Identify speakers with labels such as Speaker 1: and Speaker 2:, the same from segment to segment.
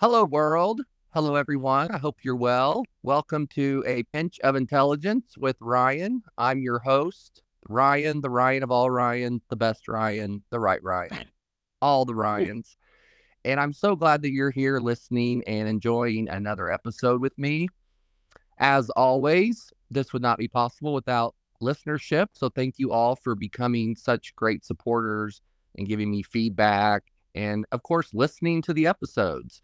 Speaker 1: Hello, world. Hello, everyone. I hope you're well. Welcome to A Pinch of Intelligence with Ryan. I'm your host, Ryan, the Ryan of all Ryan, the best Ryan, the right Ryan, all the Ryans. And I'm so glad that you're here listening and enjoying another episode with me. As always, this would not be possible without listenership. So thank you all for becoming such great supporters and giving me feedback and, of course, listening to the episodes.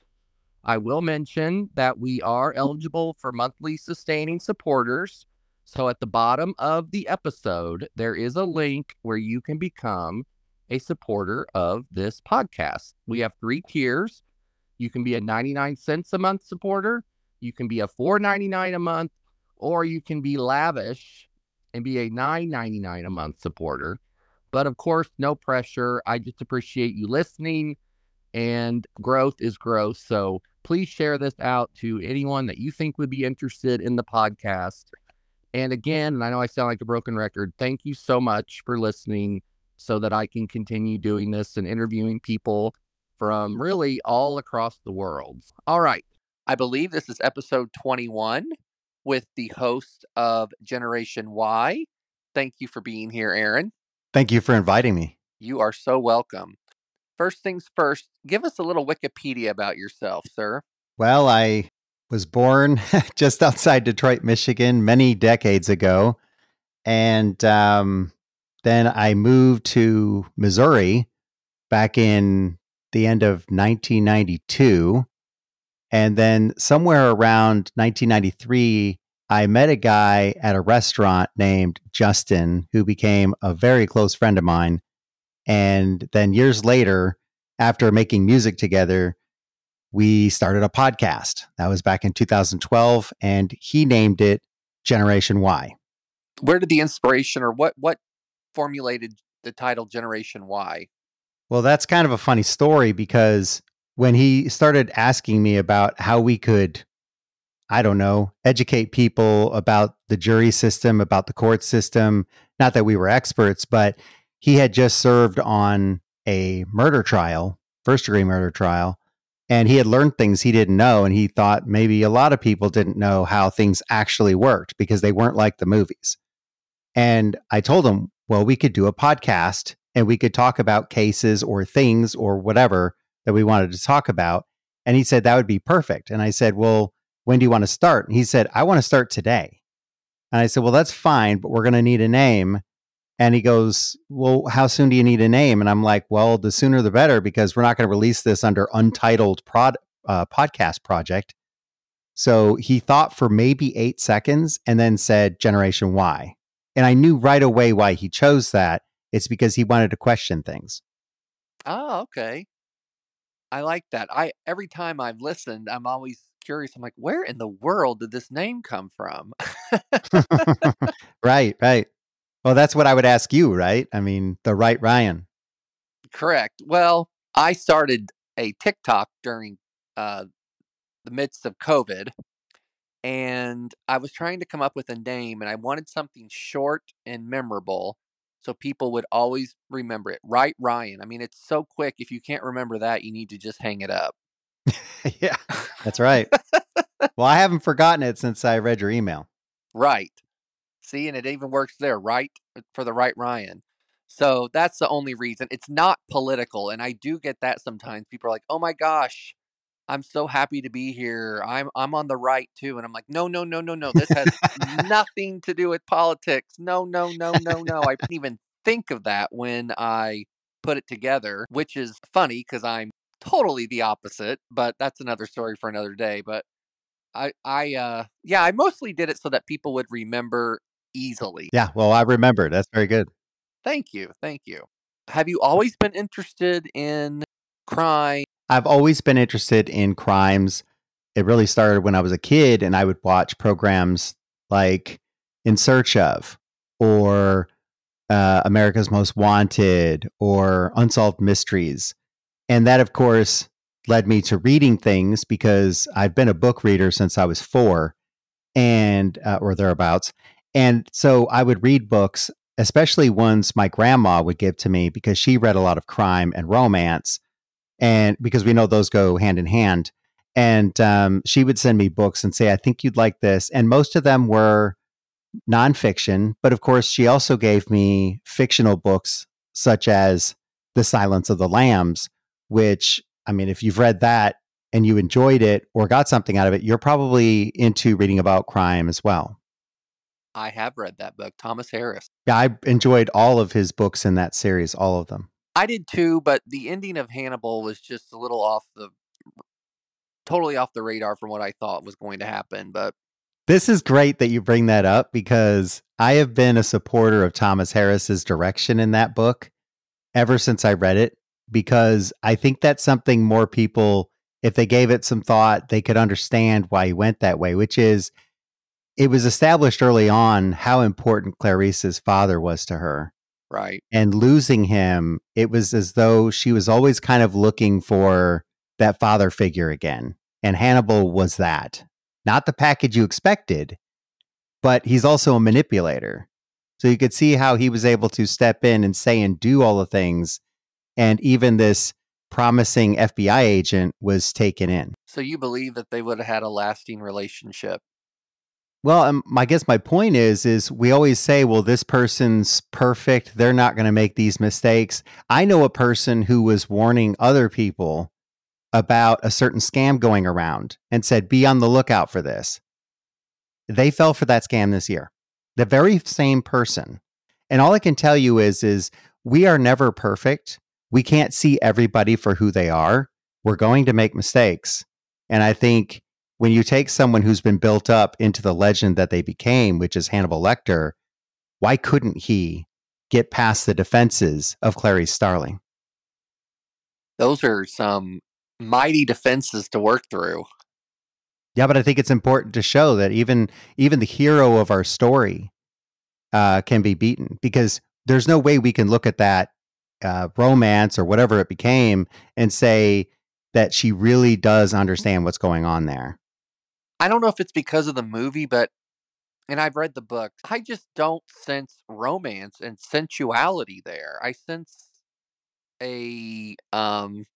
Speaker 1: I will mention that we are mm. eligible for monthly sustaining supporters. So at the bottom of the episode, there is a link where you can become a supporter of this podcast. We have three tiers. You can be a 99 cents a month supporter, you can be a 4.99 a month, or you can be lavish and be a 9.99 a month supporter. But of course, no pressure. I just appreciate you listening and growth is growth. So please share this out to anyone that you think would be interested in the podcast. And again, and I know I sound like a broken record, thank you so much for listening so that I can continue doing this and interviewing people from really all across the world. All right. I believe this is episode 21 with the host of Generation Why. Thank you for being here, Aaron.
Speaker 2: Thank you for inviting me.
Speaker 1: You are so welcome. First things first, give us a little Wikipedia about yourself, sir.
Speaker 2: Well, I was born just outside Detroit, Michigan, many decades ago. And um, then I moved to Missouri back in the end of 1992. And then somewhere around 1993, I met a guy at a restaurant named Justin who became a very close friend of mine. And then years later, after making music together, we started a podcast. That was back in 2012, and he named it Generation Why.
Speaker 1: Where did the inspiration or what what formulated the title Generation Why?
Speaker 2: Well, that's kind of a funny story because when he started asking me about how we could I don't know, educate people about the jury system, about the court system. Not that we were experts, but he had just served on a murder trial, first degree murder trial, and he had learned things he didn't know. And he thought maybe a lot of people didn't know how things actually worked because they weren't like the movies. And I told him, well, we could do a podcast and we could talk about cases or things or whatever that we wanted to talk about. And he said that would be perfect. And I said, well, when do you want to start? And he said, I want to start today. And I said, well, that's fine, but we're going to need a name. And he goes, well, how soon do you need a name? And I'm like, well, the sooner the better, because we're not going to release this under untitled prod, uh, podcast project. So he thought for maybe eight seconds and then said Generation Why. And I knew right away why he chose that. It's because he wanted to question things.
Speaker 1: Oh, okay. I like that. I every time I've listened, I'm always curious. I'm like, where in the world did this name come from?
Speaker 2: right, right. Well, that's what I would ask you, right? I mean, the right Ryan.
Speaker 1: Correct. Well, I started a TikTok during uh, the midst of COVID, and I was trying to come up with a name, and I wanted something short and memorable so people would always remember it. Right, Ryan. I mean, it's so quick. If you can't remember that, you need to just hang it up.
Speaker 2: yeah, that's right. well, I haven't forgotten it since I read your email.
Speaker 1: Right. See, and it even works there, right? Uh, for the right Ryan. So that's the only reason. It's not political. And I do get that sometimes. People are like, oh my gosh, I'm so happy to be here. I'm I'm on the right too. And I'm like, no, no, no, no, no. This has nothing to do with politics. No, no, no, no, no. I didn't even think of that when I put it together, which is funny because I'm totally the opposite, but that's another story for another day. But I, I, uh, yeah, I mostly did it so that people would remember easily.
Speaker 2: Yeah, well, I remember. That's very good.
Speaker 1: Thank you, thank you. Have you always been interested in crime?
Speaker 2: I've always been interested in crimes. It really started when I was a kid, and I would watch programs like In Search of, or uh, America's Most Wanted, or Unsolved Mysteries and that, of course, led me to reading things because I've been a book reader since I was four and, uh, or thereabouts. And so I would read books, especially ones my grandma would give to me because she read a lot of crime and romance. And because we know those go hand in hand. And um, she would send me books and say, I think you'd like this. And most of them were nonfiction. But of course, she also gave me fictional books such as The Silence of the Lambs, which, I mean, if you've read that and you enjoyed it or got something out of it, you're probably into reading about crime as well.
Speaker 3: I have read that book, Thomas Harris.
Speaker 2: Yeah, I enjoyed all of his books in that series, all of them.
Speaker 3: I did too, but the ending of Hannibal was just a little off the totally off the radar from what I thought was going to happen. But
Speaker 2: this is great that you bring that up because I have been a supporter of Thomas Harris's direction in that book ever since I read it because I think that's something more people if they gave it some thought, they could understand why he went that way, which is it was established early on how important Clarice's father was to her.
Speaker 3: Right.
Speaker 2: And losing him, it was as though she was always kind of looking for that father figure again. And Hannibal was that. Not the package you expected, but he's also a manipulator. So you could see how he was able to step in and say and do all the things. And even this promising FBI agent was taken in.
Speaker 3: So you believe that they would have had a lasting relationship
Speaker 2: well, um, I guess my point is, is we always say, well, this person's perfect. They're not going to make these mistakes. I know a person who was warning other people about a certain scam going around and said, be on the lookout for this. They fell for that scam this year. The very same person. And all I can tell you is, is we are never perfect. We can't see everybody for who they are. We're going to make mistakes. And I think when you take someone who's been built up into the legend that they became, which is Hannibal Lecter, why couldn't he get past the defenses of Clary Starling?
Speaker 3: Those are some mighty defenses to work through.
Speaker 2: Yeah, but I think it's important to show that even even the hero of our story uh, can be beaten because there's no way we can look at that uh, romance or whatever it became and say that she really does understand what's going on there.
Speaker 3: I don't know if it's because of the movie, but and I've read the book. I just don't sense romance and sensuality there. I sense a um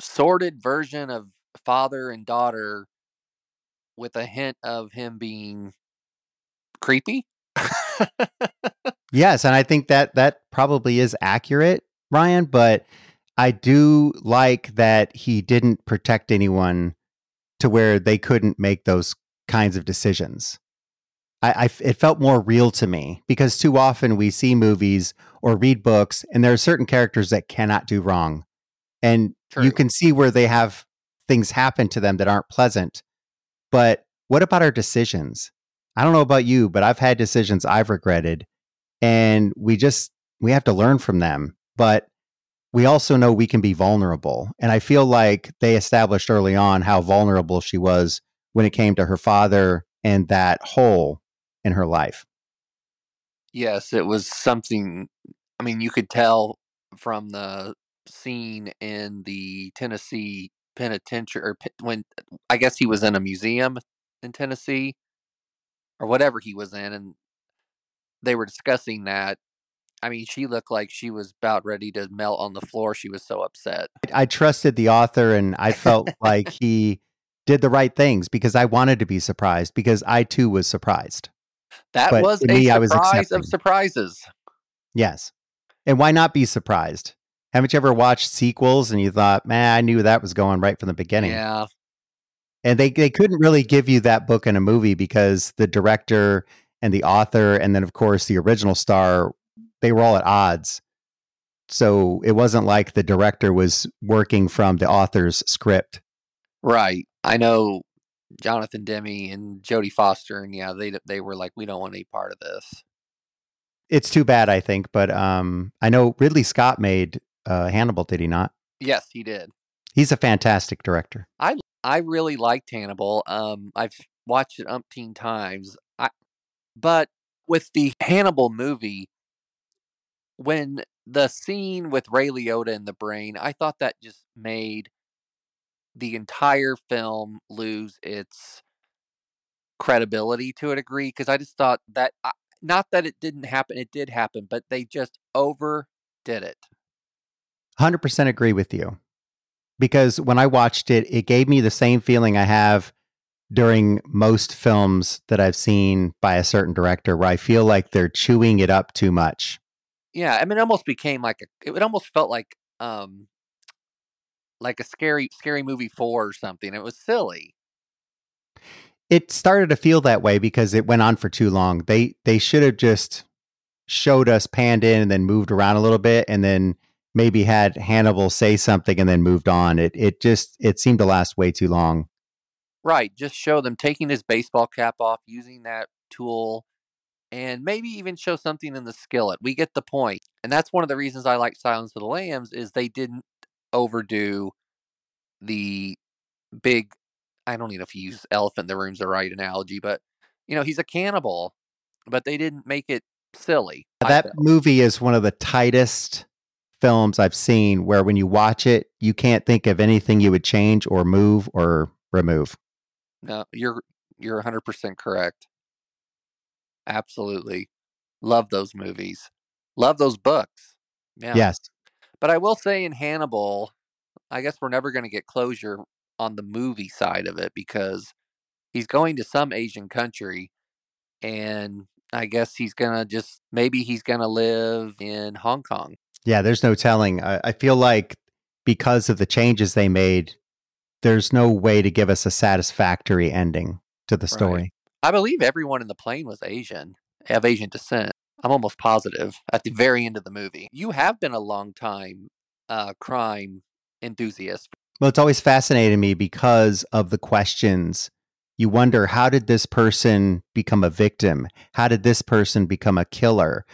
Speaker 3: sordid version of father and daughter with a hint of him being creepy.
Speaker 2: yes, and I think that that probably is accurate, Ryan, but I do like that he didn't protect anyone to where they couldn't make those kinds of decisions. I, I, it felt more real to me because too often we see movies or read books and there are certain characters that cannot do wrong. And True. you can see where they have things happen to them that aren't pleasant. But what about our decisions? I don't know about you, but I've had decisions I've regretted and we just we have to learn from them. But we also know we can be vulnerable. And I feel like they established early on how vulnerable she was when it came to her father and that hole in her life.
Speaker 3: Yes, it was something. I mean, you could tell from the scene in the Tennessee penitentiary, or when I guess he was in a museum in Tennessee or whatever he was in, and they were discussing that I mean, she looked like she was about ready to melt on the floor. She was so upset.
Speaker 2: I trusted the author and I felt like he did the right things because I wanted to be surprised because I too was surprised.
Speaker 3: That but was a me, surprise of surprises.
Speaker 2: Yes. And why not be surprised? Haven't you ever watched sequels and you thought, man, I knew that was going right from the beginning?
Speaker 3: Yeah.
Speaker 2: And they, they couldn't really give you that book in a movie because the director and the author, and then, of course, the original star they were all at odds. So it wasn't like the director was working from the author's script.
Speaker 3: Right. I know Jonathan Demme and Jodie Foster, and yeah, they they were like, we don't want any part of this.
Speaker 2: It's too bad, I think, but um, I know Ridley Scott made uh, Hannibal, did he not?
Speaker 3: Yes, he did.
Speaker 2: He's a fantastic director.
Speaker 3: I I really liked Hannibal. Um, I've watched it umpteen times. I, but with the Hannibal movie, when the scene with Ray Liotta in the brain, I thought that just made the entire film lose its credibility to a degree because I just thought that uh, not that it didn't happen, it did happen, but they just overdid it.
Speaker 2: 100% agree with you. because when I watched it, it gave me the same feeling I have during most films that I've seen by a certain director where I feel like they're chewing it up too much.
Speaker 3: Yeah, I mean, it almost became like a. It almost felt like um, like a scary, scary movie four or something. It was silly.
Speaker 2: It started to feel that way because it went on for too long. They they should have just showed us panned in and then moved around a little bit and then maybe had Hannibal say something and then moved on. It it just it seemed to last way too long.
Speaker 3: Right. Just show them taking his baseball cap off, using that tool, and maybe even show something in the skillet. We get the point. And that's one of the reasons I like Silence of the Lambs is they didn't overdo the big I don't even know if you use elephant in the room's the right analogy, but you know, he's a cannibal, but they didn't make it silly.
Speaker 2: That movie is one of the tightest films I've seen where when you watch it, you can't think of anything you would change or move or remove.
Speaker 3: No, you're you're 100% correct. Absolutely. Love those movies. Love those books.
Speaker 2: Yeah. Yes.
Speaker 3: But I will say in Hannibal, I guess we're never going to get closure on the movie side of it because he's going to some Asian country and I guess he's going to just maybe he's going to live in Hong Kong.
Speaker 2: Yeah, there's no telling. I, I feel like because of the changes they made, there's no way to give us a satisfactory ending to the story. Right.
Speaker 3: I believe everyone in the plane was Asian, of Asian descent. I'm almost positive at the very end of the movie. You have been a long time uh, crime enthusiast.
Speaker 2: Well, it's always fascinated me because of the questions. You wonder how did this person become a victim? How did this person become a killer?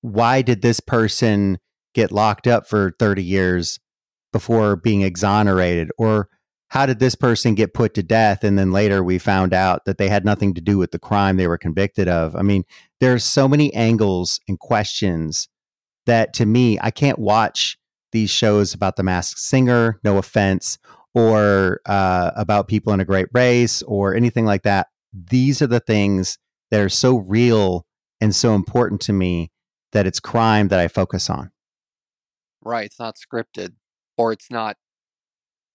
Speaker 2: Why did this person get locked up for 30 years before being exonerated? Or how did this person get put to death? And then later we found out that they had nothing to do with the crime they were convicted of. I mean, there's so many angles and questions that to me, I can't watch these shows about the masked singer, no offense, or uh, about people in a great race or anything like that. These are the things that are so real and so important to me that it's crime that I focus on.
Speaker 3: Right. It's not scripted or it's not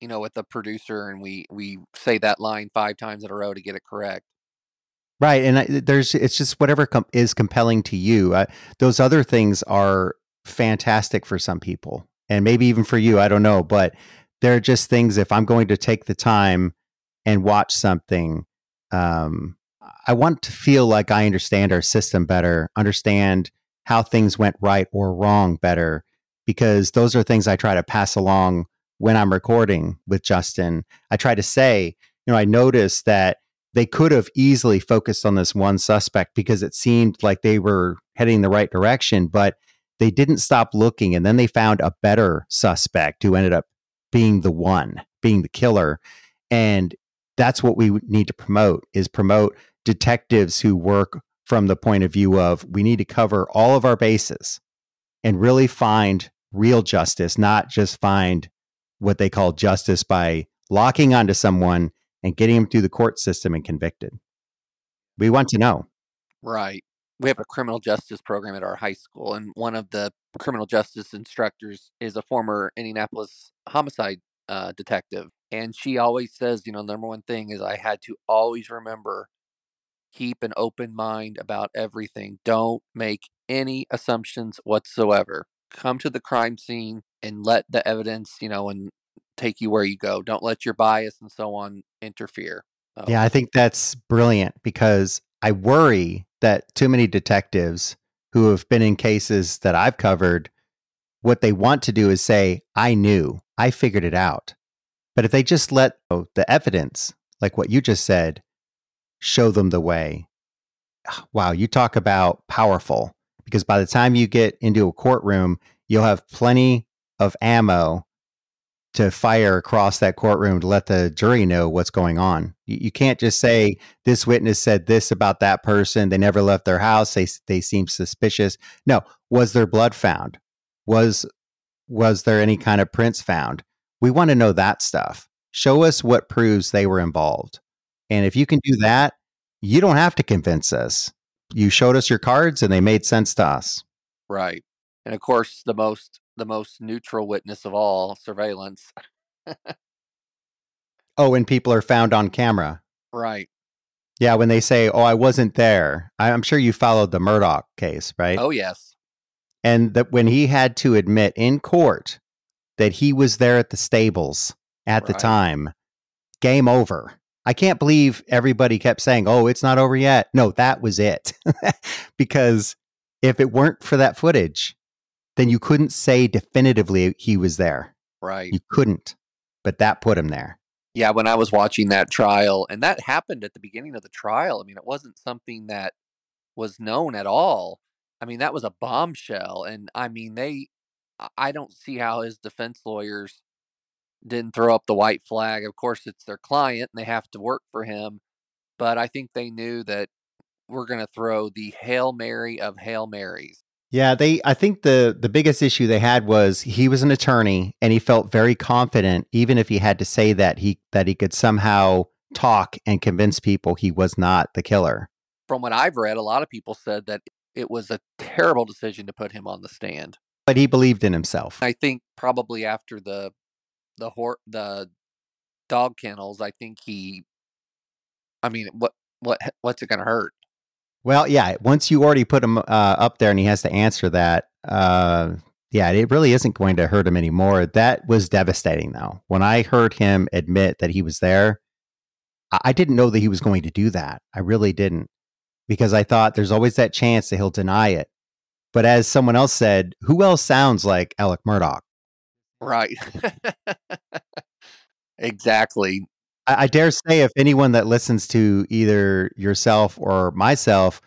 Speaker 3: you know, with the producer, and we we say that line five times in a row to get it correct.
Speaker 2: Right, and I, there's it's just whatever com- is compelling to you. Uh, those other things are fantastic for some people, and maybe even for you. I don't know, but they're just things. If I'm going to take the time and watch something, um, I want to feel like I understand our system better, understand how things went right or wrong better, because those are things I try to pass along when I'm recording with Justin, I try to say, you know, I noticed that they could have easily focused on this one suspect because it seemed like they were heading the right direction, but they didn't stop looking. And then they found a better suspect who ended up being the one, being the killer. And that's what we need to promote is promote detectives who work from the point of view of we need to cover all of our bases and really find real justice, not just find what they call justice by locking onto someone and getting them through the court system and convicted. We want to know.
Speaker 3: Right. We have a criminal justice program at our high school, and one of the criminal justice instructors is a former Indianapolis homicide uh, detective. And she always says, you know, number one thing is I had to always remember keep an open mind about everything. Don't make any assumptions whatsoever. Come to the crime scene and let the evidence, you know, and take you where you go. Don't let your bias and so on interfere.
Speaker 2: Um, yeah, I think that's brilliant because I worry that too many detectives who have been in cases that I've covered, what they want to do is say, I knew, I figured it out. But if they just let the evidence, like what you just said, show them the way, wow, you talk about powerful because by the time you get into a courtroom, you'll have plenty of ammo to fire across that courtroom to let the jury know what's going on. You, you, can't just say this witness said this about that person. They never left their house. They they seem suspicious. No, was there blood found? Was was there any kind of prints found? We want to know that stuff. Show us what proves they were involved. And if you can do that, you don't have to convince us. You showed us your cards and they made sense to us.
Speaker 3: Right. And of course, the most the most neutral witness of all, surveillance.
Speaker 2: oh, when people are found on camera.
Speaker 3: Right.
Speaker 2: Yeah, when they say, "Oh, I wasn't there," I, am sure you followed the Murdaugh case, right?
Speaker 3: Oh, yes.
Speaker 2: And that when he had to admit in court that he was there at the stables at right. the time, game over. I can't believe everybody kept saying, "Oh, it's not over yet." No, that was it. because if it weren't for that footage, then you couldn't say definitively he was there.
Speaker 3: Right.
Speaker 2: You couldn't. But that put him there.
Speaker 3: Yeah, when I was watching that trial, and that happened at the beginning of the trial. I mean, it wasn't something that was known at all. I mean, that was a bombshell. And I mean, they, I don't see how his defense lawyers didn't throw up the white flag. Of course, it's their client and they have to work for him. But I think they knew that we're going to throw the Hail Mary of Hail Marys.
Speaker 2: Yeah, they I think the the biggest issue they had was he was an attorney and he felt very confident even if he had to say that he that he could somehow talk and convince people he was not the killer.
Speaker 3: From what I've read, a lot of people said that it was a terrible decision to put him on the stand.
Speaker 2: But he believed in himself.
Speaker 3: I think probably after the the hor- the dog kennels, I think he I mean, what what what's it going to hurt?
Speaker 2: Well, yeah. Once you already put him uh, up there and he has to answer that, uh, yeah, it really isn't going to hurt him anymore. That was devastating, though. When I heard him admit that he was there, I didn't know that he was going to do that. I really didn't, because I thought there's always that chance that he'll deny it. But as someone else said, who else sounds like Alec Murdaugh?
Speaker 3: Right. exactly.
Speaker 2: I, I dare say, if anyone that listens to either yourself or myself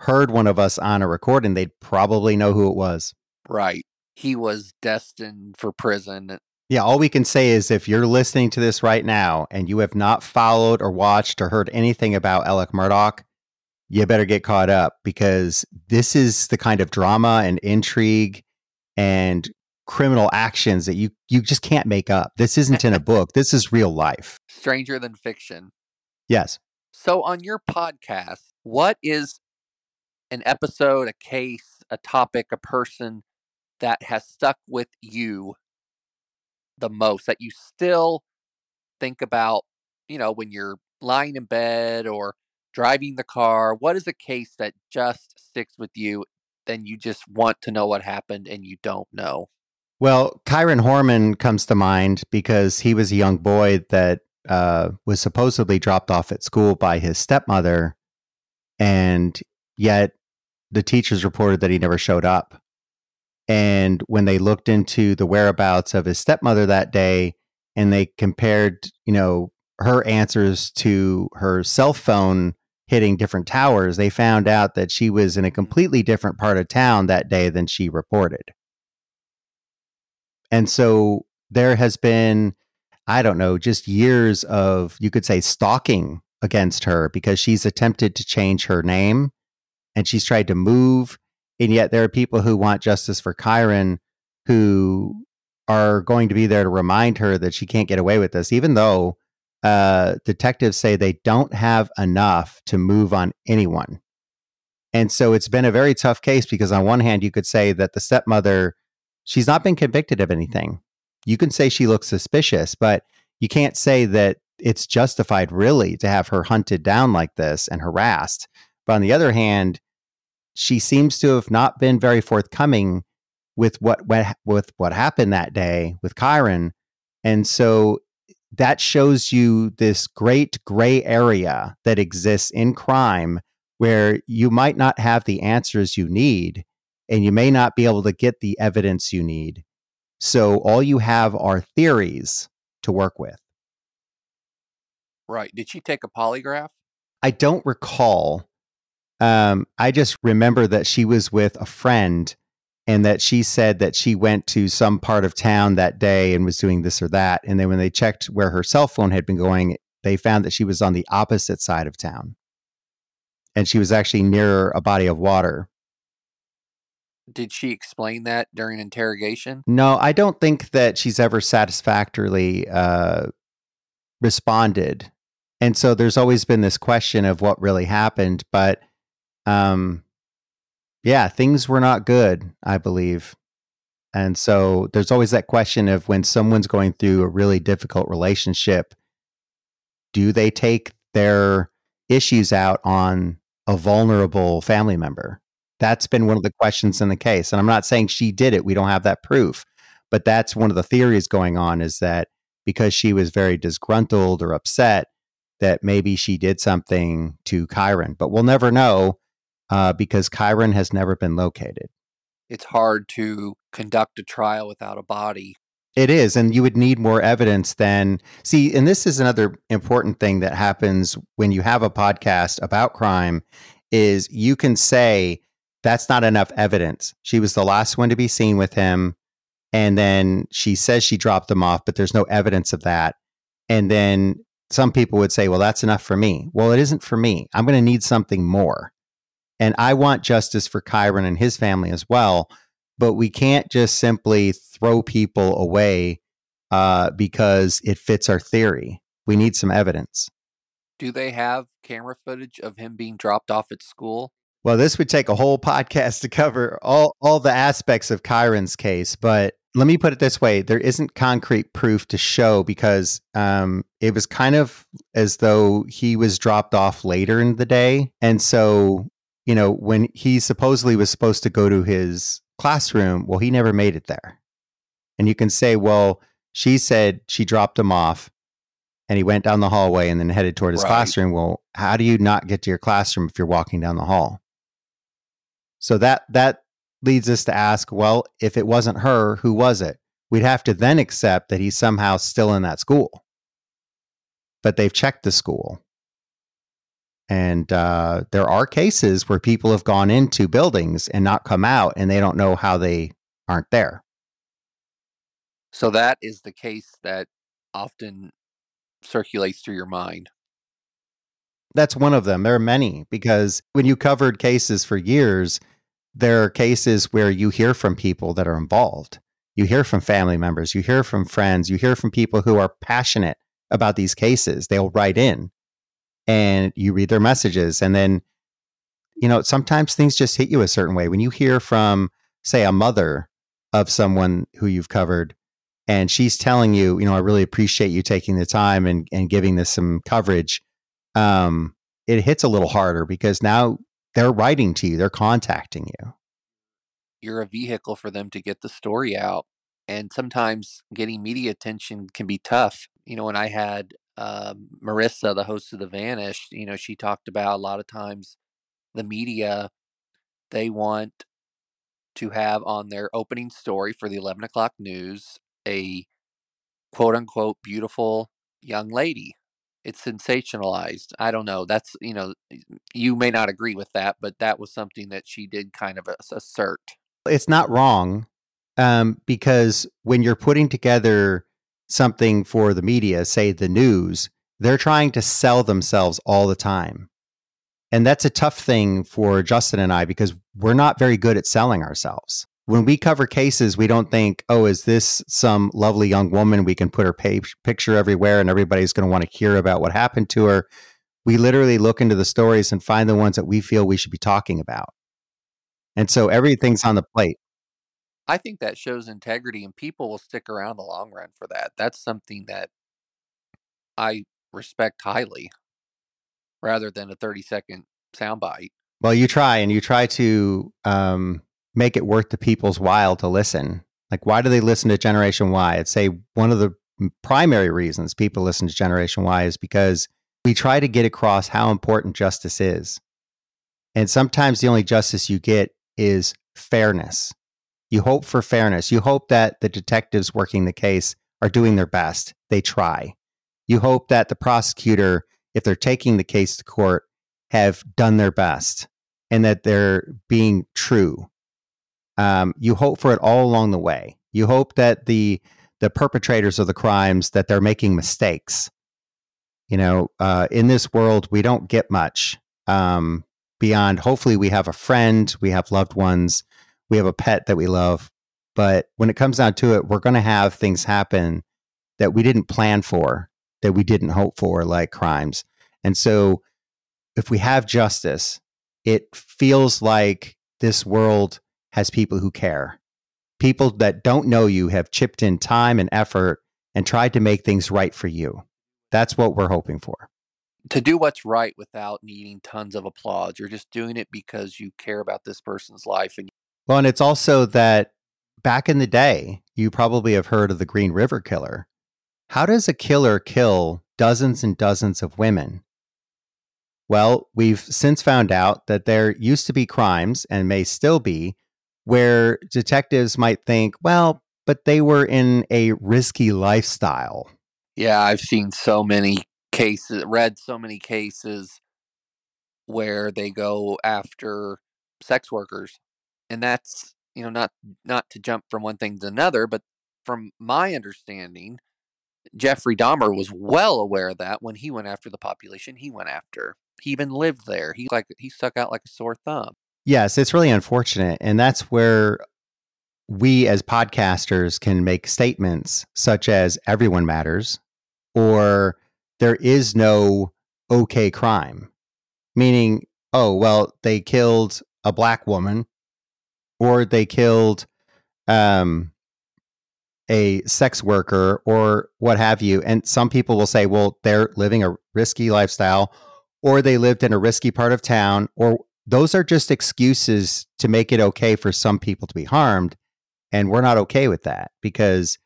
Speaker 2: heard one of us on a recording, they'd probably know who it was.
Speaker 3: Right. He was destined for prison.
Speaker 2: Yeah, all we can say is if you're listening to this right now and you have not followed or watched or heard anything about Alec Murdaugh, you better get caught up because this is the kind of drama and intrigue and criminal actions that you you just can't make up. This isn't in a book. This is real life.
Speaker 3: Stranger than fiction.
Speaker 2: Yes.
Speaker 3: So on your podcast, what is an episode, a case, a topic, a person that has stuck with you the most that you still think about, you know, when you're lying in bed or driving the car? What is a case that just sticks with you? Then you just want to know what happened and you don't know.
Speaker 2: Well, Kyron Horman comes to mind because he was a young boy that uh, was supposedly dropped off at school by his stepmother, and yet the teachers reported that he never showed up. And when they looked into the whereabouts of his stepmother that day, and they compared, you know, her answers to her cell phone hitting different towers, they found out that she was in a completely different part of town that day than she reported. And so there has been, I don't know, just years of, you could say, stalking against her because she's attempted to change her name and she's tried to move. And yet there are people who want justice for Kyron who are going to be there to remind her that she can't get away with this, even though uh, detectives say they don't have enough to move on anyone. And so it's been a very tough case because, on one hand, you could say that the stepmother she's not been convicted of anything. You can say she looks suspicious, but you can't say that it's justified really to have her hunted down like this and harassed. But on the other hand, she seems to have not been very forthcoming with what, what with what happened that day with Kyron. And so that shows you this great gray area that exists in crime where you might not have the answers you need, and you may not be able to get the evidence you need. So all you have are theories to work with.
Speaker 3: Right. Did she take a polygraph?
Speaker 2: I don't recall. Um, I just remember that she was with a friend and that she said that she went to some part of town that day and was doing this or that. And then when they checked where her cell phone had been going, they found that she was on the opposite side of town. And she was actually near a body of water
Speaker 3: did she explain that during interrogation?
Speaker 2: No, I don't think that she's ever satisfactorily uh, responded. And so there's always been this question of what really happened. But um, yeah, things were not good, I believe. And so there's always that question of when someone's going through a really difficult relationship, do they take their issues out on a vulnerable family member? That's been one of the questions in the case. And I'm not saying she did it, we don't have that proof. But that's one of the theories going on is that because she was very disgruntled or upset, that maybe she did something to Kyron. But we'll never know uh, because Kyron has never been located.
Speaker 3: It's hard to conduct a trial without a body.
Speaker 2: It is, and you would need more evidence than see. And this is another important thing that happens when you have a podcast about crime: is you can say that's not enough evidence. She was the last one to be seen with him, and then she says she dropped him off, but there's no evidence of that. And then some people would say, well, that's enough for me. Well, it isn't for me. I'm going to need something more. And I want justice for Kyron and his family as well. But we can't just simply throw people away uh, because it fits our theory. We need some evidence.
Speaker 3: Do they have camera footage of him being dropped off at school?
Speaker 2: Well, this would take a whole podcast to cover all, all the aspects of Kyron's case, but let me put it this way there isn't concrete proof to show because um, it was kind of as though he was dropped off later in the day. And so you know, when he supposedly was supposed to go to his classroom, well, he never made it there. And you can say, well, she said she dropped him off and he went down the hallway and then headed toward his right. classroom. Well, how do you not get to your classroom if you're walking down the hall? So that that leads us to ask, well, if it wasn't her, who was it? We'd have to then accept that he's somehow still in that school. But they've checked the school. And uh, there are cases where people have gone into buildings and not come out, and they don't know how they aren't there.
Speaker 3: So that is the case that often circulates through your mind.
Speaker 2: That's one of them. There are many because when you covered cases for years, there are cases where you hear from people that are involved. You hear from family members, you hear from friends, you hear from people who are passionate about these cases. They'll write in and you read their messages and then you know sometimes things just hit you a certain way when you hear from say a mother of someone who you've covered and she's telling you you know i really appreciate you taking the time and, and giving this some coverage um, it hits a little harder because now they're writing to you they're contacting you
Speaker 3: you're a vehicle for them to get the story out and sometimes getting media attention can be tough you know when i had um, Marissa, the host of The Vanished, you know, she talked about a lot of times the media, they want to have on their opening story for the 11 o'clock news a quote unquote beautiful young lady. It's sensationalized. I don't know. That's, you know, you may not agree with that, but that was something that she did kind of assert.
Speaker 2: It's not wrong um, because when you're putting together something for the media, say the news, they're trying to sell themselves all the time. And that's a tough thing for Justin and I because we're not very good at selling ourselves. When we cover cases, we don't think, oh, is this some lovely young woman? We can put her page, picture everywhere and everybody's going to want to hear about what happened to her. We literally look into the stories and find the ones that we feel we should be talking about. And so everything's on the plate.
Speaker 3: I think that shows integrity, and people will stick around the long run for that. That's something that I respect highly, rather than a thirty second soundbite.
Speaker 2: Well, you try, and you try to um, make it worth the people's while to listen. Like, why do they listen to Generation Why? I'd say one of the primary reasons people listen to Generation Why is because we try to get across how important justice is. And sometimes the only justice you get is fairness. You hope for fairness. You hope that the detectives working the case are doing their best. They try. You hope that the prosecutor, if they're taking the case to court, have done their best and that they're being true. Um, you hope for it all along the way. You hope that the the perpetrators of the crimes that they're making mistakes. You know, uh, in this world, we don't get much um, beyond. Hopefully, we have a friend, we have loved ones we have a pet that we love. But when it comes down to it, we're going to have things happen that we didn't plan for, that we didn't hope for, like crimes. And so if we have justice, it feels like this world has people who care. People that don't know you have chipped in time and effort and tried to make things right for you. That's what we're hoping for.
Speaker 3: To do what's right without needing tons of applause. You're just doing it because you care about this person's life and
Speaker 2: Well, and it's also that back in the day, you probably have heard of the Green River Killer. How does a killer kill dozens and dozens of women? Well, we've since found out that there used to be crimes, and may still be, where detectives might think, well, but they were in a risky lifestyle.
Speaker 3: Yeah, I've seen so many cases, read so many cases where they go after sex workers. And that's, you know, not not to jump from one thing to another, but from my understanding, Jeffrey Dahmer was well aware of that when he went after the population he went after. He even lived there. He like he stuck out like a sore thumb.
Speaker 2: Yes, it's really unfortunate. And that's where we as podcasters can make statements such as everyone matters or there is no okay crime. Meaning, oh, well, they killed a black woman or they killed um a sex worker or what have you. And some people will say, well, they're living a risky lifestyle or they lived in a risky part of town, or those are just excuses to make it okay for some people to be harmed. And we're not okay with that because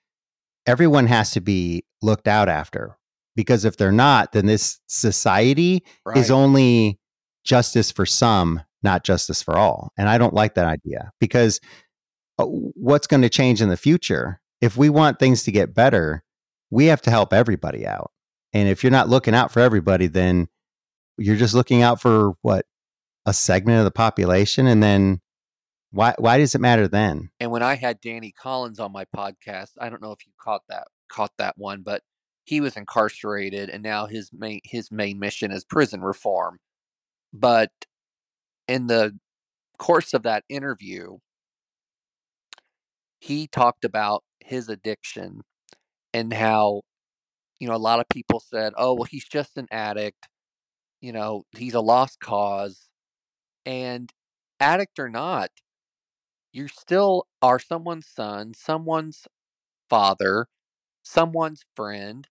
Speaker 2: everyone has to be looked out after. Because if they're not, then this society
Speaker 3: Right.
Speaker 2: is only justice for some, not justice for all. And I don't like that idea because uh, what's going to change in the future? If we want things to get better, we have to help everybody out. And if you're not looking out for everybody, then you're just looking out for what a segment of the population. And then why why does it matter then?
Speaker 3: And when I had Danny Collins on my podcast, I don't know if you caught that caught that one, but he was incarcerated and now his main his main mission is prison reform. But in the course of that interview, he talked about his addiction and how you know a lot of people said, "Oh, well he's just an addict. You know, he's a lost cause." And addict or not, you still are someone's son, someone's father, someone's friend.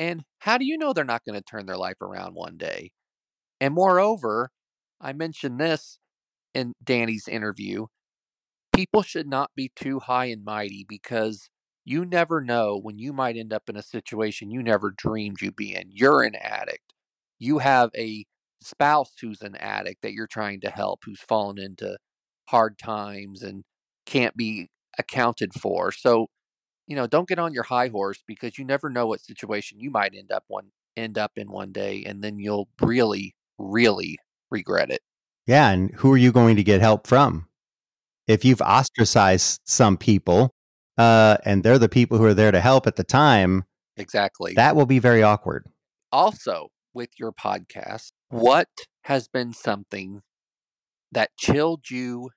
Speaker 3: And how do you know they're not going to turn their life around one day? And moreover, I mentioned this in Danny's interview people should not be too high and mighty because you never know when you might end up in a situation you never dreamed you'd be in. You're an addict. You have a spouse who's an addict that you're trying to help, who's fallen into hard times and can't be accounted for. So, you know, don't get on your high horse because you never know what situation you might end up one end up in one day and then you'll really really regret it.
Speaker 2: Yeah, and who are you going to get help from? If you've ostracized some people, uh, and they're the people who are there to help at the time,
Speaker 3: Exactly.
Speaker 2: that will be very awkward.
Speaker 3: also with your podcast, what has been something that chilled you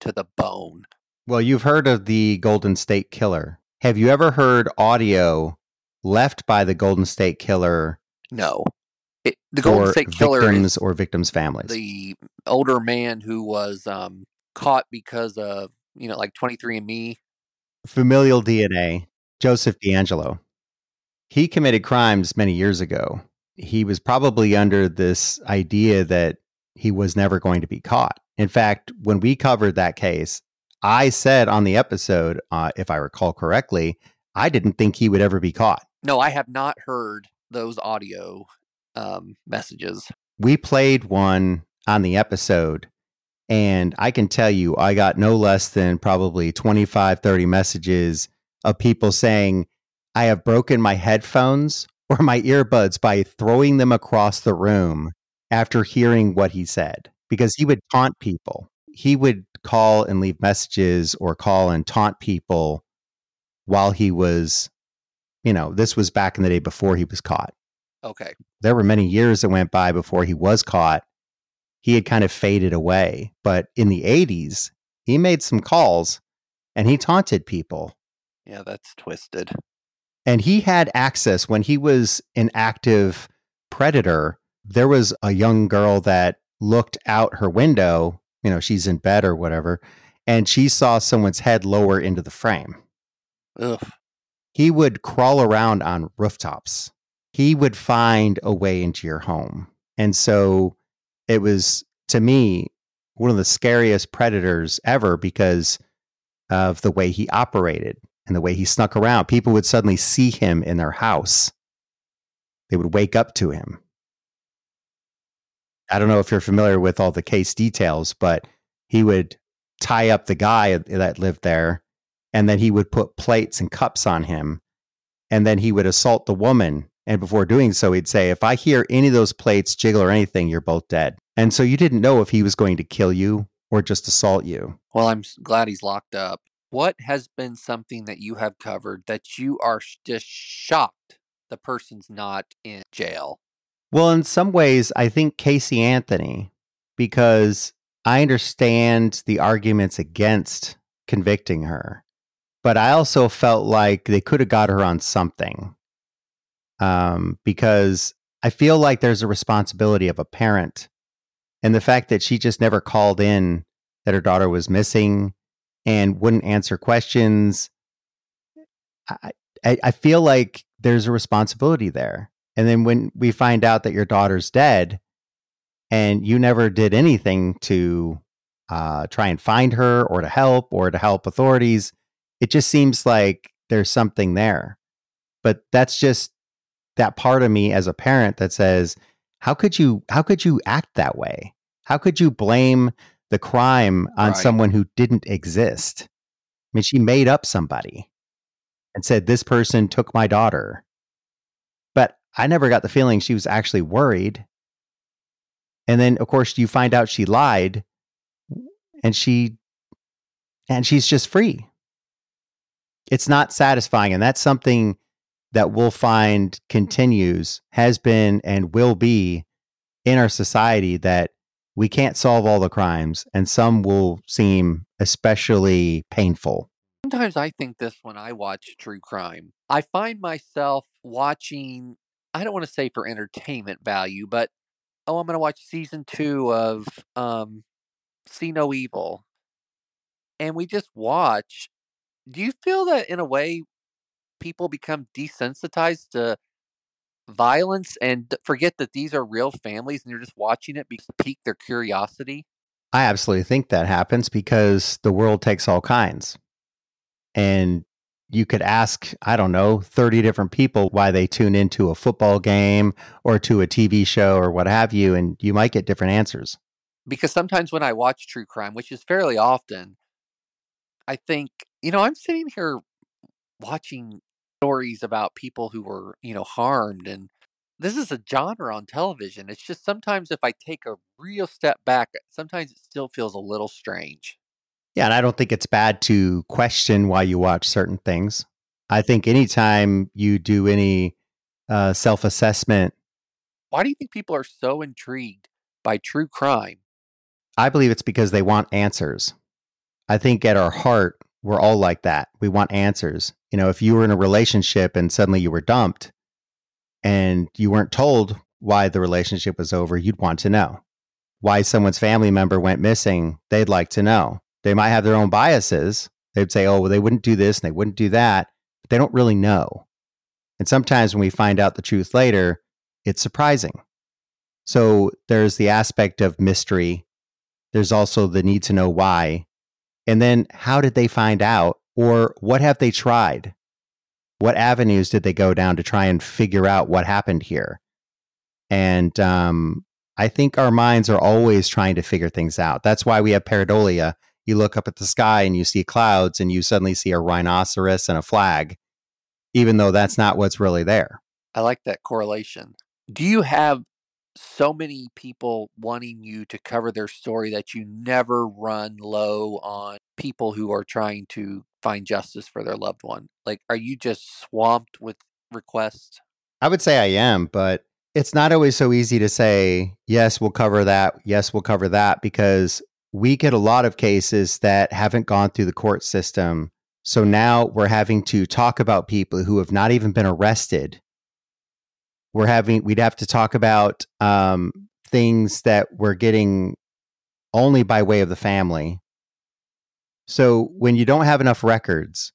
Speaker 3: to the bone?
Speaker 2: Well, you've heard of the Golden State Killer. Have you ever heard audio left by the Golden State Killer
Speaker 3: No. It, the Golden State Killer
Speaker 2: victims or victims' families?
Speaker 3: the older man who was um, caught because of, you know, like 23andMe.
Speaker 2: Familial DNA, Joseph DeAngelo. He committed crimes many years ago. He was probably under this idea that he was never going to be caught. In fact, when we covered that case, I said on the episode, uh, if I recall correctly, I didn't think he would ever be caught.
Speaker 3: No, I have not heard those audio um, messages.
Speaker 2: we played one on the episode and i can tell you i got no less than probably 25 30 messages of people saying i have broken my headphones or my earbuds by throwing them across the room after hearing what he said because he would taunt people he would call and leave messages or call and taunt people while he was you know this was back in the day before he was caught
Speaker 3: Okay.
Speaker 2: there were many years that went by before he was caught. He had kind of faded away. But in the 80s, he made some calls and he taunted people.
Speaker 3: Yeah, that's twisted.
Speaker 2: And he had access when he was an active predator. There was a young girl that looked out her window, you know, she's in bed or whatever, and she saw someone's head lower into the frame.
Speaker 3: Ugh.
Speaker 2: He would crawl around on rooftops. He would find a way into your home. And so it was, to me, one of the scariest predators ever because of the way he operated and the way he snuck around. People would suddenly see him in their house, they would wake up to him. I don't know if you're familiar with all the case details, but he would tie up the guy that lived there and then he would put plates and cups on him and then he would assault the woman and before doing so he'd say if i hear any of those plates jiggle or anything you're both dead and so you didn't know if he was going to kill you or just assault you
Speaker 3: Well, I'm glad he's locked up. What has been something that you have covered that you are just shocked the person's not in jail?
Speaker 2: well in some ways i think casey anthony because i understand the arguments against convicting her but i also felt like they could have got her on something um, because I feel like there's a responsibility of a parent, and the fact that she just never called in that her daughter was missing and wouldn't answer questions. I, I, I feel like there's a responsibility there. And then when we find out that your daughter's dead, and you never did anything to uh, try and find her or to help or to help authorities, it just seems like there's something there. But that's just that part of me as a parent that says how could you how could you act that way how could you blame the crime on
Speaker 3: Right.
Speaker 2: someone who didn't exist. I mean she made up somebody and said this person took my daughter. But i never got the feeling she was actually worried. And then of course you find out she lied and she and she's just free. It's not satisfying and that's something that we'll find continues, has been, and will be in our society that we can't solve all the crimes, and some will seem especially painful.
Speaker 3: Sometimes I think this when I watch true crime. I find myself watching, I don't want to say for entertainment value, but oh, I'm going to watch season two of um, See No Evil. And we just watch. Do you feel that in a way people become desensitized to violence and forget that these are real families and you're just watching it because pique their curiosity?
Speaker 2: I absolutely think that happens because the world takes all kinds. And you could ask, I don't know, 30 different people why they tune into a football game or to a TV show or what have you, and you might get different answers.
Speaker 3: because sometimes when I watch true crime, which is fairly often, I think, you know, I'm sitting here watching stories about people who were, you know, harmed and this is a genre on television. It's just sometimes if I take a real step back, sometimes it still feels a little strange.
Speaker 2: Yeah, and I don't think it's bad to question why you watch certain things. I think anytime you do any uh, self assessment,
Speaker 3: Why do you think people are so intrigued by true crime?
Speaker 2: I believe it's because they want answers. I think at our heart, we're all like that. We want answers. You know, if you were in a relationship and suddenly you were dumped and you weren't told why the relationship was over, you'd want to know. Why someone's family member went missing, they'd like to know. They might have their own biases. They'd say, oh, well, they wouldn't do this and they wouldn't do that, but they don't really know. And sometimes when we find out the truth later, it's surprising. So there's the aspect of mystery. There's also the need to know why. And then how did they find out? Or what have they tried? What avenues did they go down to try and figure out what happened here? And um, I think our minds are always trying to figure things out. That's why we have pareidolia. You look up at the sky and you see clouds and you suddenly see a rhinoceros and a flag, even though that's not what's really there.
Speaker 3: I like that correlation. Do you have so many people wanting you to cover their story that you never run low on people who are trying to find justice for their loved one? Like, are you just swamped with requests?
Speaker 2: I would say I am, but it's not always so easy to say, yes, we'll cover that. Yes, we'll cover that, because we get a lot of cases that haven't gone through the court system. So now we're having to talk about people who have not even been arrested. We're having, we'd have to talk about um, things that we're getting only by way of the family. So when you don't have enough records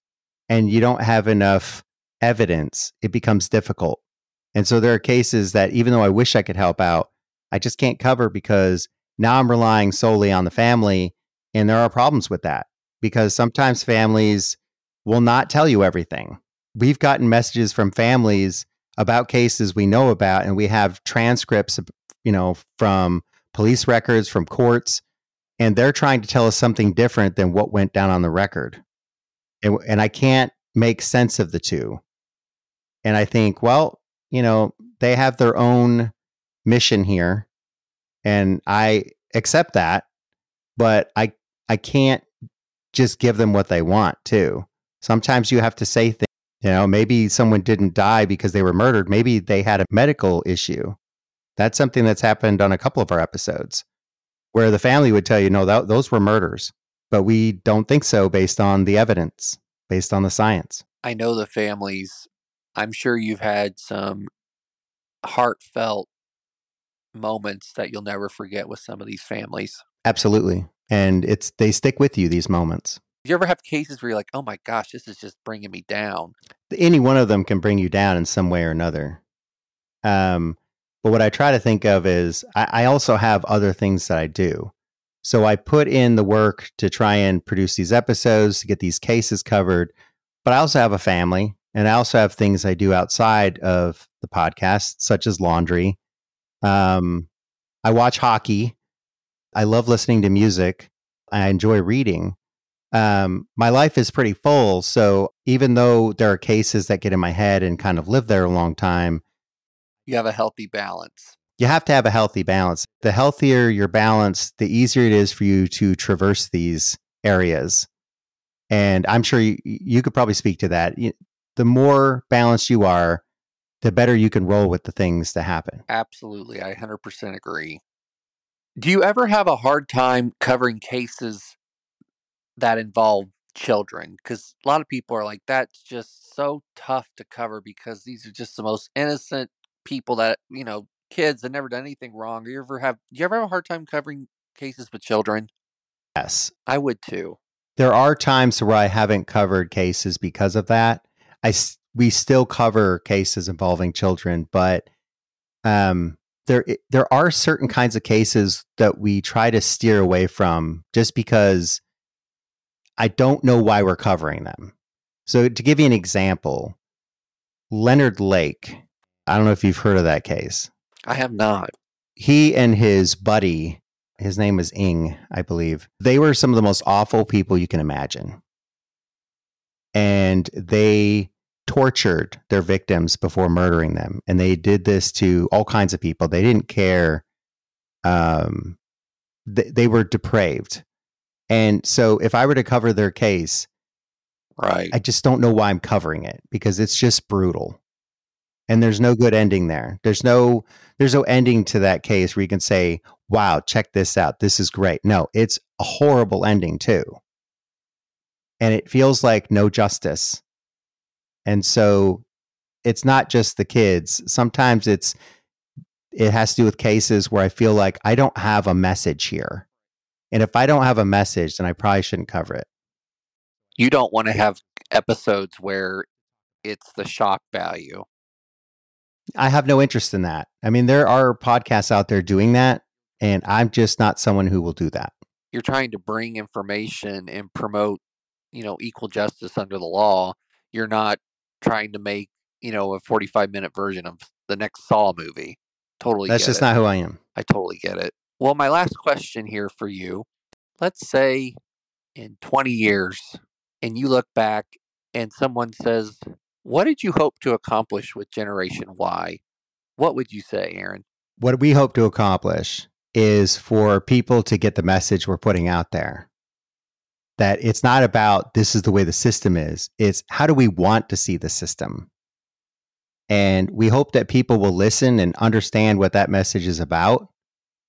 Speaker 2: and you don't have enough evidence, it becomes difficult. And so there are cases that even though I wish I could help out, I just can't cover because now I'm relying solely on the family. And there are problems with that because sometimes families will not tell you everything. We've gotten messages from families about cases we know about, and we have transcripts, you know, from police records, from courts, and they're trying to tell us something different than what went down on the record. And, and I can't make sense of the two. And I think, well, you know, they have their own mission here, and I accept that, but I I can't just give them what they want too. Sometimes you have to say things, you know, maybe someone didn't die because they were murdered. Maybe they had a medical issue. That's something that's happened on a couple of our episodes where the family would tell you, no, that, those were murders. But we don't think so based on the evidence, based on the science.
Speaker 3: I know the families. I'm sure you've had some heartfelt moments that you'll never forget with some of these families.
Speaker 2: Absolutely. And it's they stick with you these moments.
Speaker 3: Do you ever have cases where you're like, "Oh my gosh, this is just bringing me down"?
Speaker 2: Any one of them can bring you down in some way or another. Um, but what I try to think of is I, I also have other things that I do. So I put in the work to try and produce these episodes to get these cases covered. But I also have a family and I also have things I do outside of the podcast, such as laundry. Um, I watch hockey. I love listening to music. I enjoy reading um, my life is pretty full. So even though there are cases that get in my head and kind of live there a long time,
Speaker 3: you have a healthy balance.
Speaker 2: You have to have a healthy balance. The healthier your balance, the easier it is for you to traverse these areas. And I'm sure you, you could probably speak to that. The more balanced you are, the better you can roll with the things that happen.
Speaker 3: Absolutely. I 100% agree. Do you ever have a hard time covering cases that involve children because a lot of people are like that's just so tough to cover because these are just the most innocent people that you know kids that never done anything wrong do you ever have do you ever have a hard time covering cases with children?
Speaker 2: Yes.
Speaker 3: I would too.
Speaker 2: There are times where i haven't covered cases because of that. I we still cover cases involving children but um there there are certain kinds of cases that we try to steer away from just because I don't know why we're covering them. So, to give you an example, Leonard Lake, I don't know if you've heard of that case.
Speaker 3: I have not.
Speaker 2: He and his buddy, his name was Ng, I believe, they were some of the most awful people you can imagine. And they tortured their victims before murdering them. And they did this to all kinds of people. They didn't care. Um, they, they were depraved. And so if I were to cover their case,
Speaker 3: right.
Speaker 2: I just don't know why I'm covering it because it's just brutal. And there's no good ending there. There's no there's no ending to that case where you can say, "Wow, check this out. This is great." No, it's a horrible ending too. And it feels like no justice. And so it's not just the kids. Sometimes it's it has to do with cases where I feel like I don't have a message here. And if I don't have a message, then I probably shouldn't cover it.
Speaker 3: You don't want to have episodes where it's the shock value.
Speaker 2: I have no interest in that. I mean, there are podcasts out there doing that, and I'm just not someone who will do that.
Speaker 3: You're trying to bring information and promote, you know, equal justice under the law. You're not trying to make, you know, a 45 minute version of the next Saw movie. Totally.
Speaker 2: That's just
Speaker 3: it.
Speaker 2: not who I am.
Speaker 3: I totally get it. Well, my last question here for you let's say in 20 years, and you look back and someone says, What did you hope to accomplish with Generation Why? What would you say, Aaron?
Speaker 2: What we hope to accomplish is for people to get the message we're putting out there. That it's not about this is the way the system is, it's how do we want to see the system? And we hope that people will listen and understand what that message is about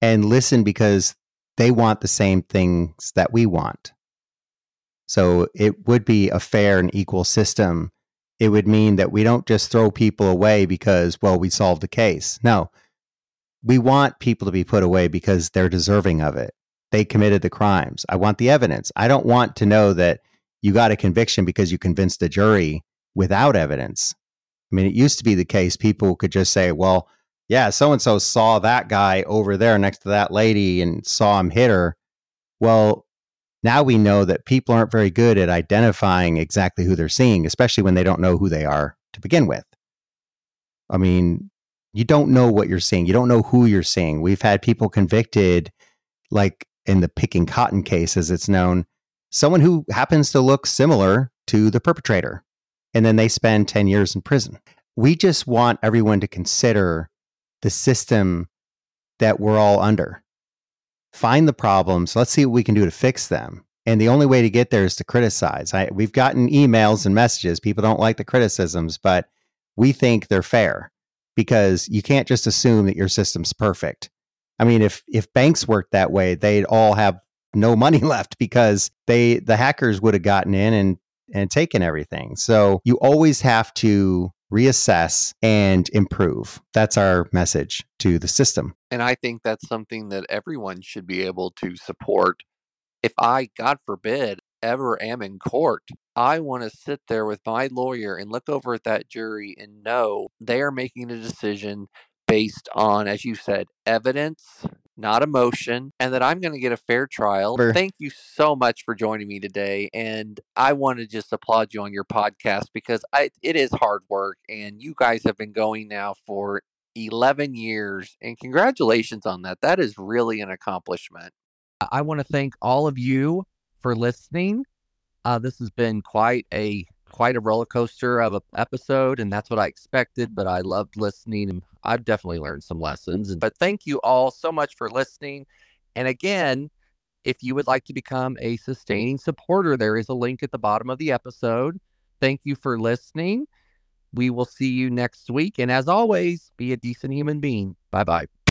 Speaker 2: and listen because they want the same things that we want. So it would be a fair and equal system. It would mean that we don't just throw people away because, well, we solved the case. No, we want people to be put away because they're deserving of it. they committed the crimes. I want the evidence. I don't want to know that you got a conviction because you convinced the jury without evidence. I mean, it used to be the case people could just say, well, yeah, so and so saw that guy over there next to that lady and saw him hit her. Well, now we know that people aren't very good at identifying exactly who they're seeing, especially when they don't know who they are to begin with. I mean, you don't know what you're seeing. You don't know who you're seeing. We've had people convicted, like in the picking cotton case, as it's known, someone who happens to look similar to the perpetrator. And then they spend 10 years in prison. We just want everyone to consider the system that we're all under. Find the problems. Let's see what we can do to fix them. And the only way to get there is to criticize. I, we've gotten emails and messages. People don't like the criticisms, but we think they're fair because you can't just assume that your system's perfect. I mean, if if banks worked that way, they'd all have no money left because they the hackers would have gotten in and and taken everything. So you always have to reassess and improve. That's our message to the system.
Speaker 3: And I think that's something that everyone should be able to support. If I, God forbid, ever am in court, I want to sit there with my lawyer and look over at that jury and know they are making a decision based on, as you said, evidence, not emotion, and that I'm going to get a fair trial. Thank you so much for joining me today. And I want to just applaud you on your podcast because I, it is hard work, and you guys have been going now for 11 years. And congratulations on that. That is really an accomplishment.
Speaker 1: I want to thank all of you for listening. Uh, this has been quite a quite a roller coaster of an episode, and that's what I expected. But I loved listening, and I've definitely learned some lessons. But thank you all so much for listening. And again, if you would like to become a sustaining supporter, there is a link at the bottom of the episode. Thank you for listening. We will see you next week. And as always, be a decent human being. Bye bye.